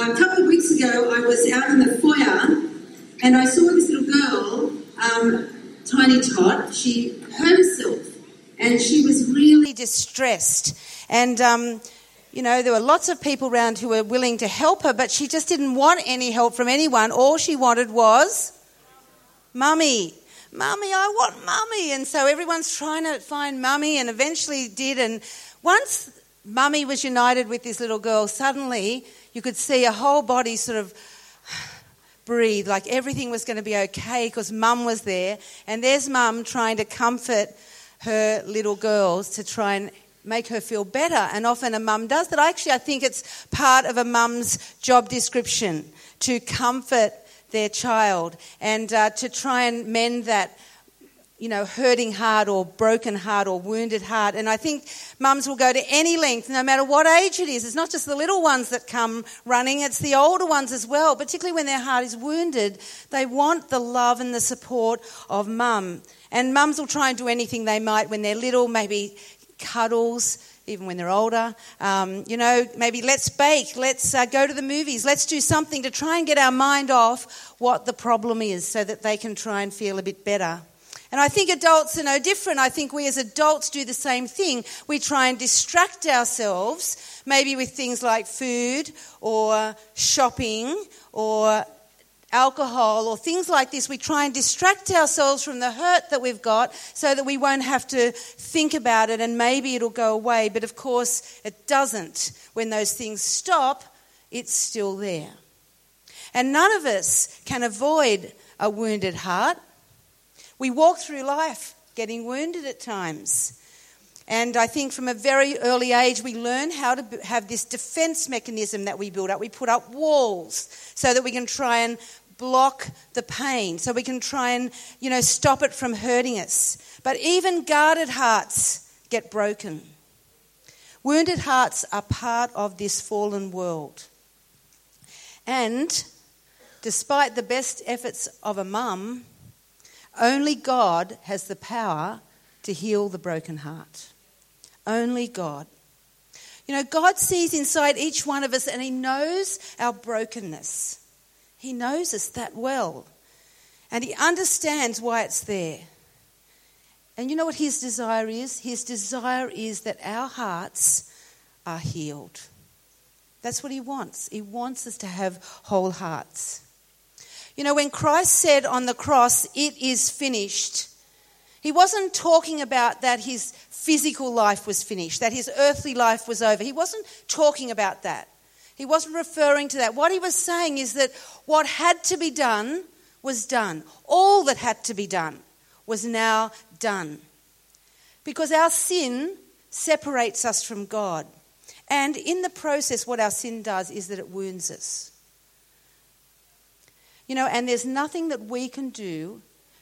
Uh, a couple of weeks ago, I was out in the foyer and I saw this little girl, um, Tiny Tot. She hurt herself and she was really distressed. And, um, you know, there were lots of people around who were willing to help her, but she just didn't want any help from anyone. All she wanted was mummy. Mummy, I want mummy. And so everyone's trying to find mummy and eventually did. And once mummy was united with this little girl, suddenly you could see a whole body sort of breathe, like everything was going to be okay because mum was there. And there's mum trying to comfort her little girls to try and make her feel better. And often a mum does that. Actually, I think it's part of a mum's job description to comfort their child and uh, to try and mend that you know, hurting heart or broken heart or wounded heart. And I think mums will go to any length, no matter what age it is. It's not just the little ones that come running, it's the older ones as well, particularly when their heart is wounded. They want the love and the support of mum. And mums will try and do anything they might when they're little, maybe cuddles, even when they're older. Um, you know, maybe let's bake, let's uh, go to the movies, let's do something to try and get our mind off what the problem is so that they can try and feel a bit better. And I think adults are no different. I think we as adults do the same thing. We try and distract ourselves, maybe with things like food or shopping or alcohol or things like this. We try and distract ourselves from the hurt that we've got so that we won't have to think about it and maybe it'll go away. But of course, it doesn't. When those things stop, it's still there. And none of us can avoid a wounded heart. We walk through life getting wounded at times. And I think from a very early age, we learn how to have this defense mechanism that we build up. We put up walls so that we can try and block the pain, so we can try and, you know, stop it from hurting us. But even guarded hearts get broken. Wounded hearts are part of this fallen world. And despite the best efforts of a mum, only God has the power to heal the broken heart. Only God. You know, God sees inside each one of us and He knows our brokenness. He knows us that well. And He understands why it's there. And you know what His desire is? His desire is that our hearts are healed. That's what He wants. He wants us to have whole hearts. You know, when Christ said on the cross, It is finished, he wasn't talking about that his physical life was finished, that his earthly life was over. He wasn't talking about that. He wasn't referring to that. What he was saying is that what had to be done was done. All that had to be done was now done. Because our sin separates us from God. And in the process, what our sin does is that it wounds us. You know, and there's nothing that we can do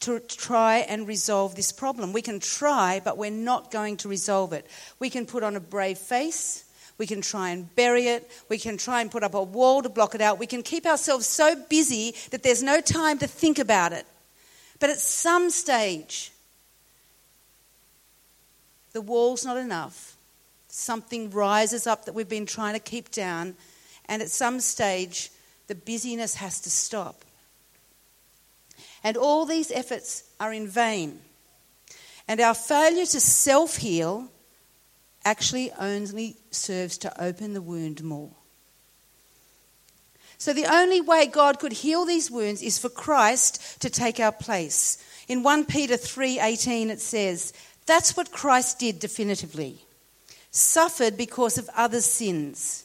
to try and resolve this problem. We can try, but we're not going to resolve it. We can put on a brave face. We can try and bury it. We can try and put up a wall to block it out. We can keep ourselves so busy that there's no time to think about it. But at some stage, the wall's not enough. Something rises up that we've been trying to keep down. And at some stage, the busyness has to stop. And all these efforts are in vain. And our failure to self heal actually only serves to open the wound more. So the only way God could heal these wounds is for Christ to take our place. In 1 Peter 3:18 it says, that's what Christ did definitively. Suffered because of others' sins.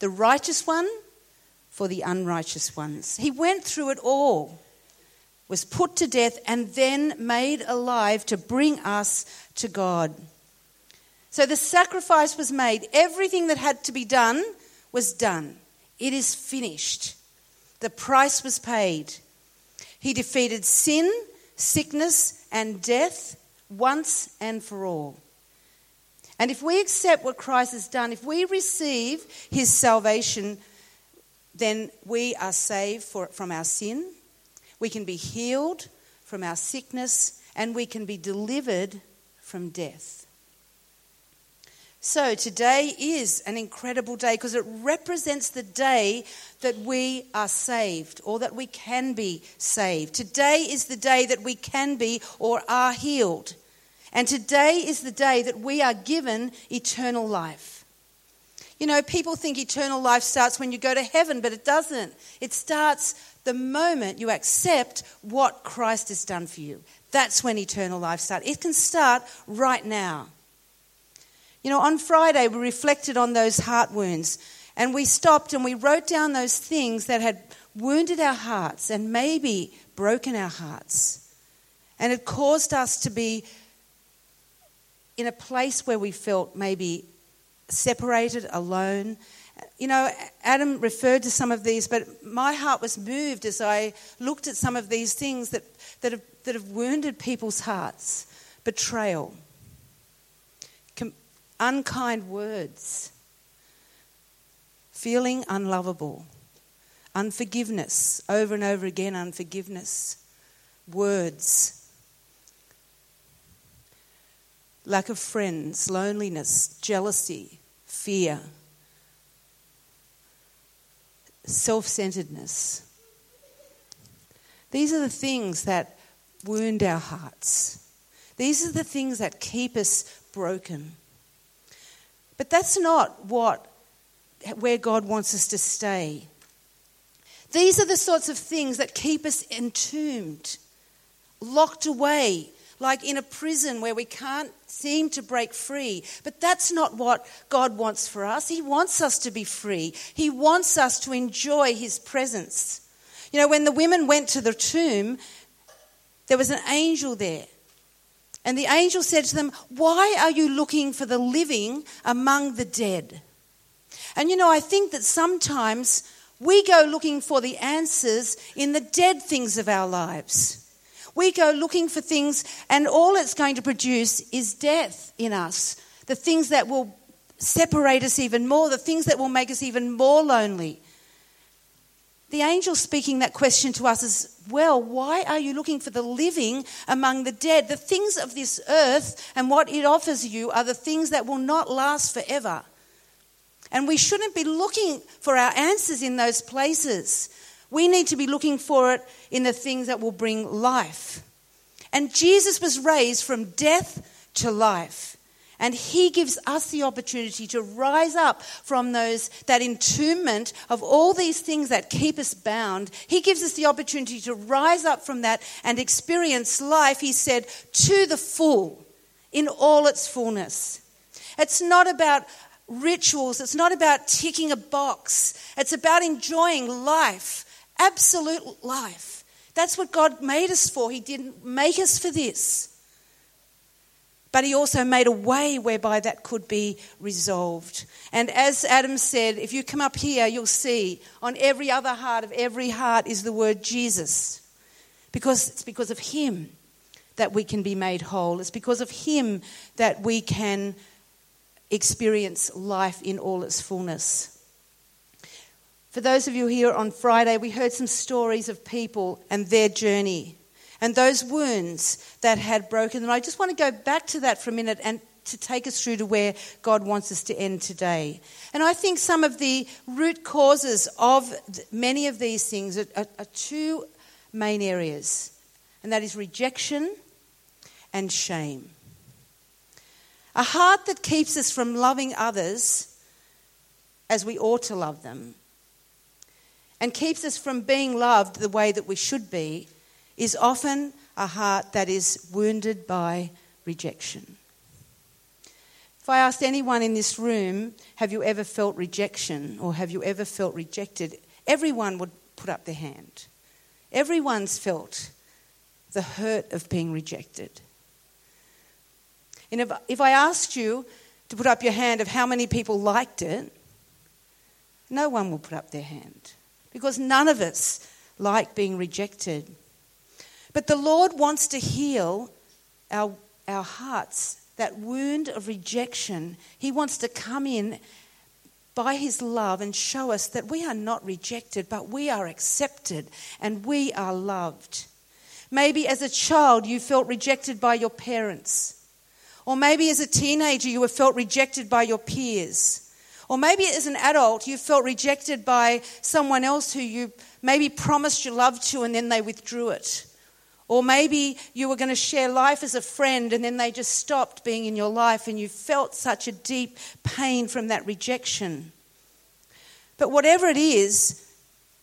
The righteous one for the unrighteous ones. He went through it all was put to death, and then made alive to bring us to God. So the sacrifice was made. Everything that had to be done was done. It is finished. The price was paid. He defeated sin, sickness, and death once and for all. And if we accept what Christ has done, if we receive his salvation, then we are saved for, from our sin we can be healed from our sickness and we can be delivered from death. So today is an incredible day because it represents the day that we are saved or that we can be saved. Today is the day that we can be or are healed. And today is the day that we are given eternal life. You know, people think eternal life starts when you go to heaven, but it doesn't. It starts the moment you accept what Christ has done for you. That's when eternal life starts. It can start right now. You know, on Friday, we reflected on those heart wounds and we stopped and we wrote down those things that had wounded our hearts and maybe broken our hearts. And it caused us to be in a place where we felt maybe separated, alone. You know, Adam referred to some of these, but my heart was moved as I looked at some of these things that, that, have, that have wounded people's hearts. Betrayal, unkind words, feeling unlovable, unforgiveness, over and over again, unforgiveness, words, lack of friends, loneliness, jealousy, fear, self centeredness. These are the things that wound our hearts. These are the things that keep us broken. But that's not what where God wants us to stay. These are the sorts of things that keep us entombed, locked away, like in a prison where we can't seem to break free. But that's not what God wants for us. He wants us to be free, He wants us to enjoy His presence. You know, when the women went to the tomb, there was an angel there. And the angel said to them, Why are you looking for the living among the dead? And you know, I think that sometimes we go looking for the answers in the dead things of our lives. We go looking for things, and all it's going to produce is death in us. The things that will separate us even more, the things that will make us even more lonely. The angel speaking that question to us is, well why are you looking for the living among the dead? The things of this earth and what it offers you are the things that will not last forever. And we shouldn't be looking for our answers in those places. We need to be looking for it in the things that will bring life. And Jesus was raised from death to life. And he gives us the opportunity to rise up from those, that entombment of all these things that keep us bound. He gives us the opportunity to rise up from that and experience life, he said, to the full, in all its fullness. It's not about rituals, it's not about ticking a box, it's about enjoying life, absolute life. That's what God made us for. He didn't make us for this. But he also made a way whereby that could be resolved. And as Adam said, if you come up here, you'll see on every other heart of every heart is the word Jesus. Because it's because of him that we can be made whole. It's because of him that we can experience life in all its fullness. For those of you here on Friday, we heard some stories of people and their journey and those wounds that had broken them. I just want to go back to that for a minute and to take us through to where God wants us to end today. And I think some of the root causes of many of these things are, are, are two main areas, and that is rejection and shame. A heart that keeps us from loving others as we ought to love them and keeps us from being loved the way that we should be is often a heart that is wounded by rejection. If I asked anyone in this room, have you ever felt rejection or have you ever felt rejected? Everyone would put up their hand. Everyone's felt the hurt of being rejected. And if, if I asked you to put up your hand of how many people liked it, no one will put up their hand because none of us like being rejected. But the Lord wants to heal our, our hearts, that wound of rejection. He wants to come in by His love and show us that we are not rejected, but we are accepted and we are loved. Maybe as a child you felt rejected by your parents, Or maybe as a teenager, you have felt rejected by your peers. Or maybe as an adult, you felt rejected by someone else who you maybe promised your love to and then they withdrew it. Or maybe you were going to share life as a friend and then they just stopped being in your life and you felt such a deep pain from that rejection. But whatever it is,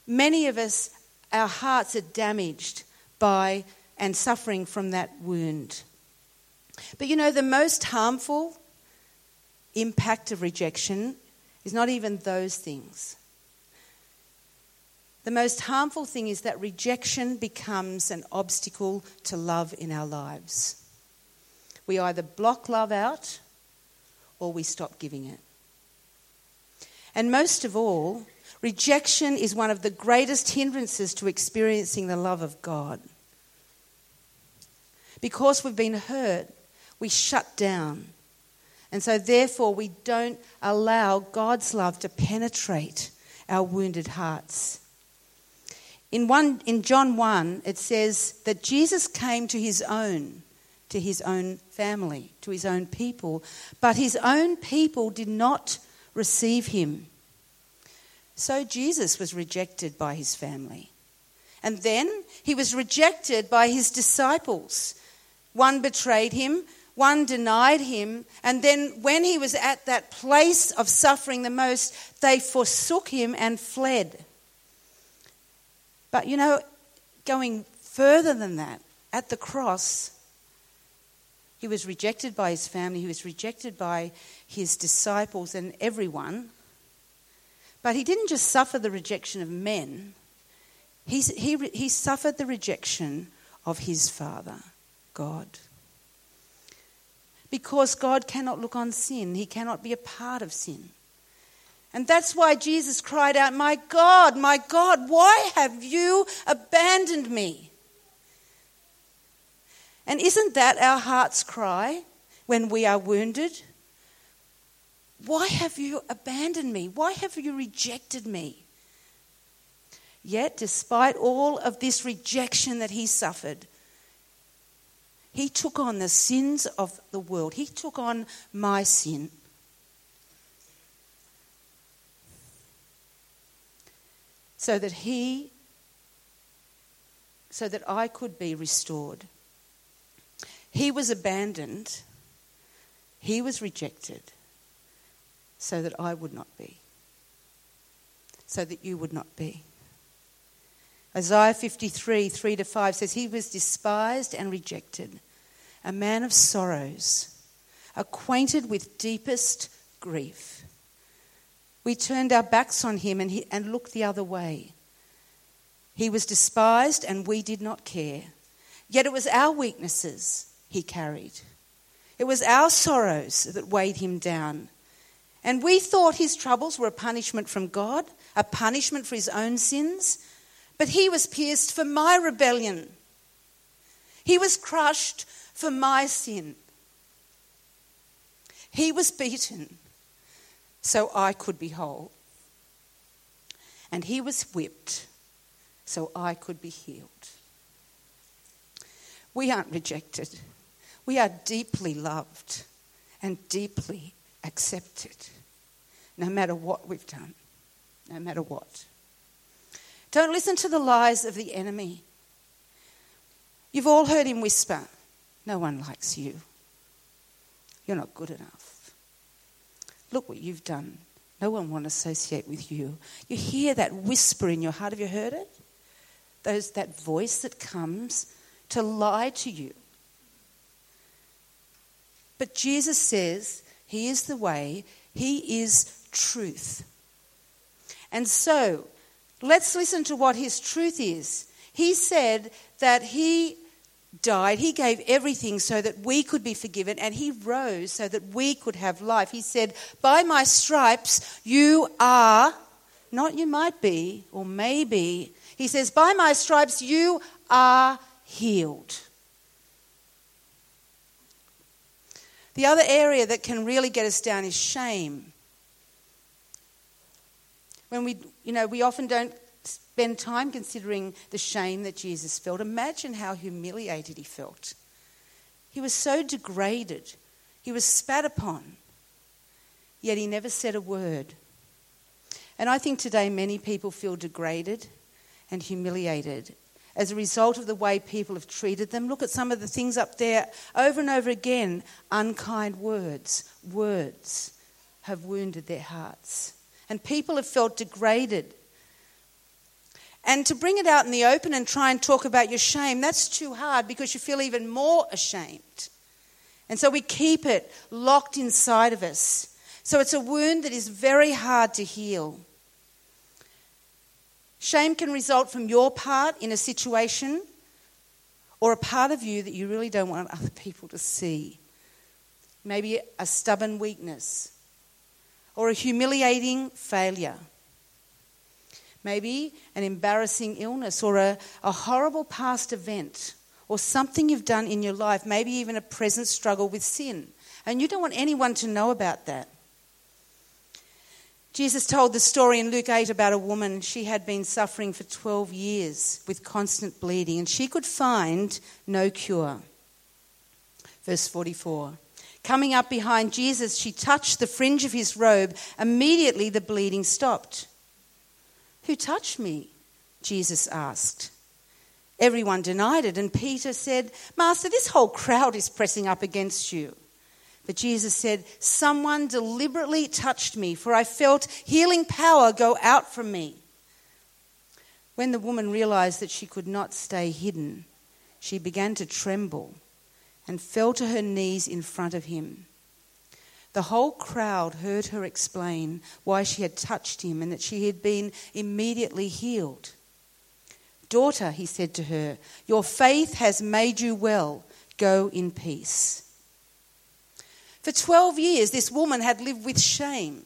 many of us, our hearts are damaged by and suffering from that wound. But you know, the most harmful impact of rejection is not even those things. The most harmful thing is that rejection becomes an obstacle to love in our lives. We either block love out or we stop giving it. And most of all, rejection is one of the greatest hindrances to experiencing the love of God. Because we've been hurt, we shut down. And so, therefore, we don't allow God's love to penetrate our wounded hearts. In, one, in John 1, it says that Jesus came to his own, to his own family, to his own people, but his own people did not receive him. So Jesus was rejected by his family. And then he was rejected by his disciples. One betrayed him, one denied him, and then when he was at that place of suffering the most, they forsook him and fled. But you know, going further than that, at the cross, he was rejected by his family, he was rejected by his disciples and everyone. But he didn't just suffer the rejection of men, he, he, he suffered the rejection of his Father, God. Because God cannot look on sin, he cannot be a part of sin. And that's why Jesus cried out, My God, my God, why have you abandoned me? And isn't that our heart's cry when we are wounded? Why have you abandoned me? Why have you rejected me? Yet, despite all of this rejection that he suffered, he took on the sins of the world. He took on my sin. so that he so that I could be restored. He was abandoned, he was rejected, so that I would not be, so that you would not be. Isaiah 53 3 to 5 says, He was despised and rejected, a man of sorrows, acquainted with deepest grief. We turned our backs on him and, he, and looked the other way. He was despised and we did not care. Yet it was our weaknesses he carried. It was our sorrows that weighed him down. And we thought his troubles were a punishment from God, a punishment for his own sins. But he was pierced for my rebellion, he was crushed for my sin. He was beaten so I could be whole. And he was whipped so I could be healed. We aren't rejected, we are deeply loved and deeply accepted, no matter what we've done, no matter what. Don't listen to the lies of the enemy. You've all heard him whisper, No one likes you. You're not good enough. Look what you've done. No one to associate with you. You hear that whisper in your heart. Have you heard it? Those, that voice that comes to lie to you. But Jesus says He is the way, He is truth. And so, let's listen to what His truth is. He said that He died, he gave everything so that we could be forgiven, and he rose so that we could have life. He said, By my stripes you are, not you might be or maybe. He says, By my stripes you are healed. The other area that can really get us down is shame. When we, you know, we often don't spend time considering the shame that Jesus felt. Imagine how humiliated he felt. He was so degraded. He was spat upon, yet he never said a word. And I think today many people feel degraded and humiliated as a result of the way people have treated them. Look at some of the things up there over and over again unkind words, words have wounded their hearts. And people have felt degraded. And to bring it out in the open and try and talk about your shame, that's too hard because you feel even more ashamed. And so we keep it locked inside of us. So it's a wound that is very hard to heal. Shame can result from your part in a situation or a part of you that you really don't want other people to see. Maybe a stubborn weakness or a humiliating failure. Maybe an embarrassing illness or a, a horrible past event or something you've done in your life, maybe even a present struggle with sin. And you don't want anyone to know about that. Jesus told the story in Luke 8 about a woman. She had been suffering for 12 years with constant bleeding, and she could find no cure. Verse 44. Coming up behind Jesus, she touched the fringe of his robe. Immediately the bleeding stopped. Who touched me? Jesus asked. Everyone denied it, and Peter said, Master, this whole crowd is pressing up against you. But Jesus said, Someone deliberately touched me, for I felt healing power go out from me. When the woman realized that she could not stay hidden, she began to tremble and fell to her knees in front of him. The whole crowd heard her explain why she had touched him and that she had been immediately healed. Daughter, he said to her, your faith has made you well. Go in peace. For 12 years, this woman had lived with shame.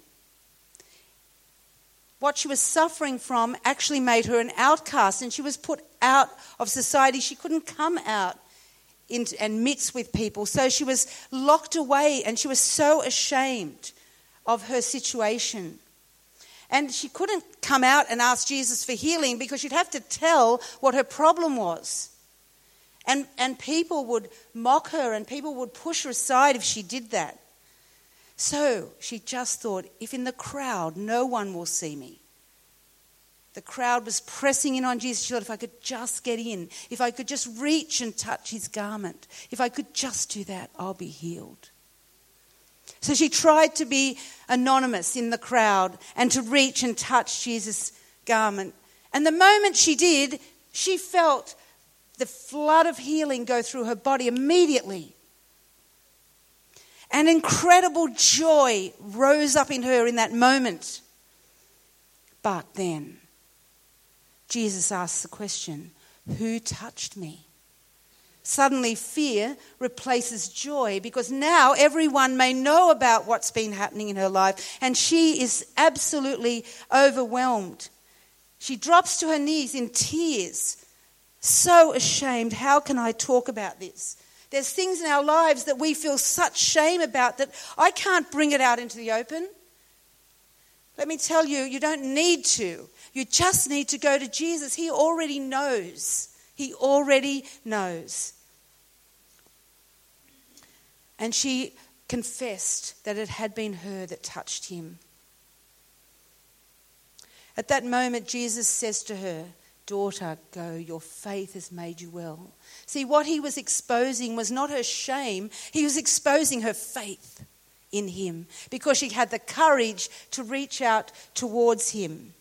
What she was suffering from actually made her an outcast, and she was put out of society. She couldn't come out and mix with people. So she was locked away, and she was so ashamed of her situation. And she couldn't come out and ask Jesus for healing because she'd have to tell what her problem was. And, and people would mock her and people would push her aside if she did that. So she just thought, if in the crowd no one will see me, the crowd was pressing in on Jesus. She thought, if I could just get in, if I could just reach and touch his garment, if I could just do that, I'll be healed. So she tried to be anonymous in the crowd and to reach and touch Jesus' garment. And the moment she did, she felt the flood of healing go through her body immediately. An incredible joy rose up in her in that moment. But then, Jesus asks the question Who touched me? Suddenly, fear replaces joy because now everyone may know about what's been happening in her life, and she is absolutely overwhelmed. She drops to her knees in tears so ashamed. How can I talk about this? There's things in our lives that we feel such shame about that I can't bring it out into the open. Let me tell you, you don't need to. You just need to go to Jesus. He already knows. He already knows. And she confessed that it had been her that touched him. At that moment, Jesus says to her, Daughter, go, your faith has made you well. See, what he was exposing was not her shame, he was exposing her faith in him because she had the courage to reach out towards him.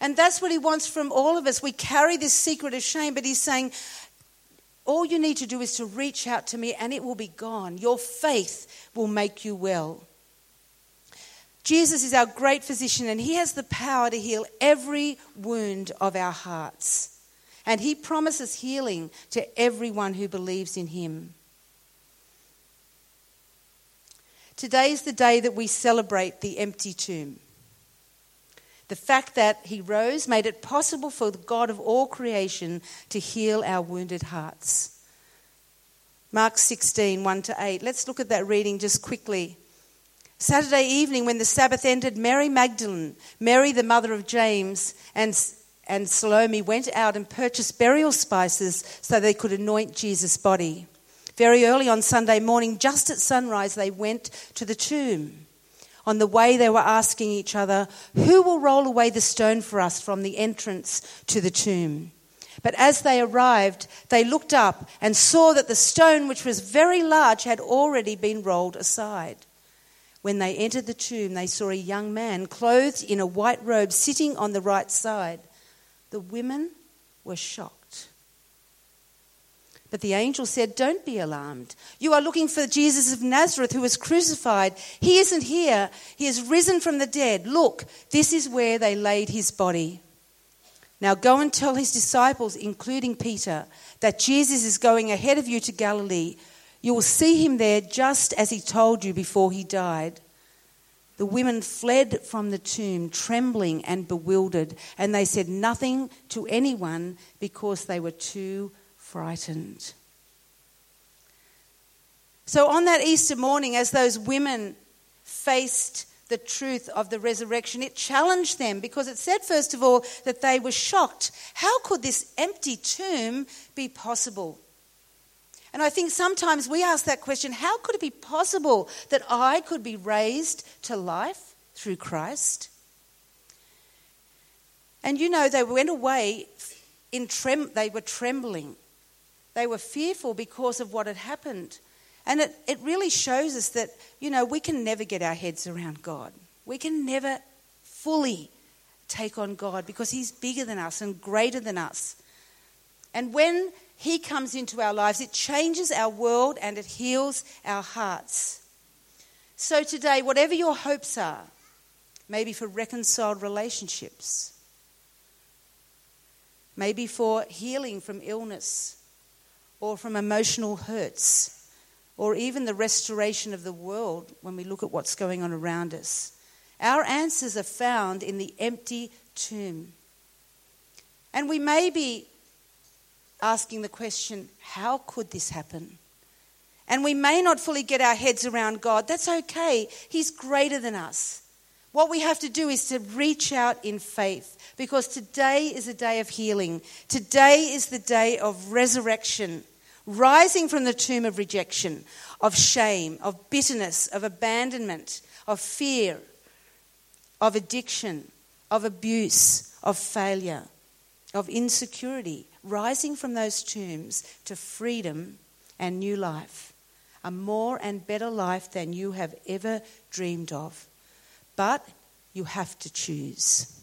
And that's what he wants from all of us. We carry this secret of shame, but he's saying, all you need to do is to reach out to me and it will be gone. Your faith will make you well. Jesus is our great physician and he has the power to heal every wound of our hearts. And he promises healing to everyone who believes in him. Today is the day that we celebrate the empty tomb. The fact that he rose made it possible for the God of all creation to heal our wounded hearts. Mark 16, 1 to 8. Let's look at that reading just quickly. Saturday evening, when the Sabbath ended, Mary Magdalene, Mary the mother of James, and, and Salome went out and purchased burial spices so they could anoint Jesus' body. Very early on Sunday morning, just at sunrise, they went to the tomb. On the way, they were asking each other, Who will roll away the stone for us from the entrance to the tomb? But as they arrived, they looked up and saw that the stone, which was very large, had already been rolled aside. When they entered the tomb, they saw a young man clothed in a white robe sitting on the right side. The women were shocked. But the angel said, Don't be alarmed. You are looking for Jesus of Nazareth who was crucified. He isn't here, he has risen from the dead. Look, this is where they laid his body. Now go and tell his disciples, including Peter, that Jesus is going ahead of you to Galilee. You will see him there just as he told you before he died. The women fled from the tomb, trembling and bewildered, and they said nothing to anyone because they were too frightened. So, on that Easter morning, as those women faced the truth of the resurrection, it challenged them because it said, first of all, that they were shocked. How could this empty tomb be possible? And I think sometimes we ask that question how could it be possible that I could be raised to life through Christ? And you know, they went away in trem- they were trembling. They were fearful because of what had happened. And it, it really shows us that, you know, we can never get our heads around God. We can never fully take on God because He's bigger than us and greater than us. And when he comes into our lives, it changes our world and it heals our hearts. So, today, whatever your hopes are, maybe for reconciled relationships, maybe for healing from illness or from emotional hurts, or even the restoration of the world when we look at what's going on around us. Our answers are found in the empty tomb. And we may be asking the question, how could this happen? And we may not fully get our heads around God. That's okay. He's greater than us. What we have to do is to reach out in faith because today is a day of healing. Today is the day of resurrection, rising from the tomb of rejection, of shame, of bitterness, of abandonment, of fear, of addiction, of abuse, of failure, of insecurity, rising from those tombs to freedom and new life, a more and better life than you have ever dreamed of. But you have to choose.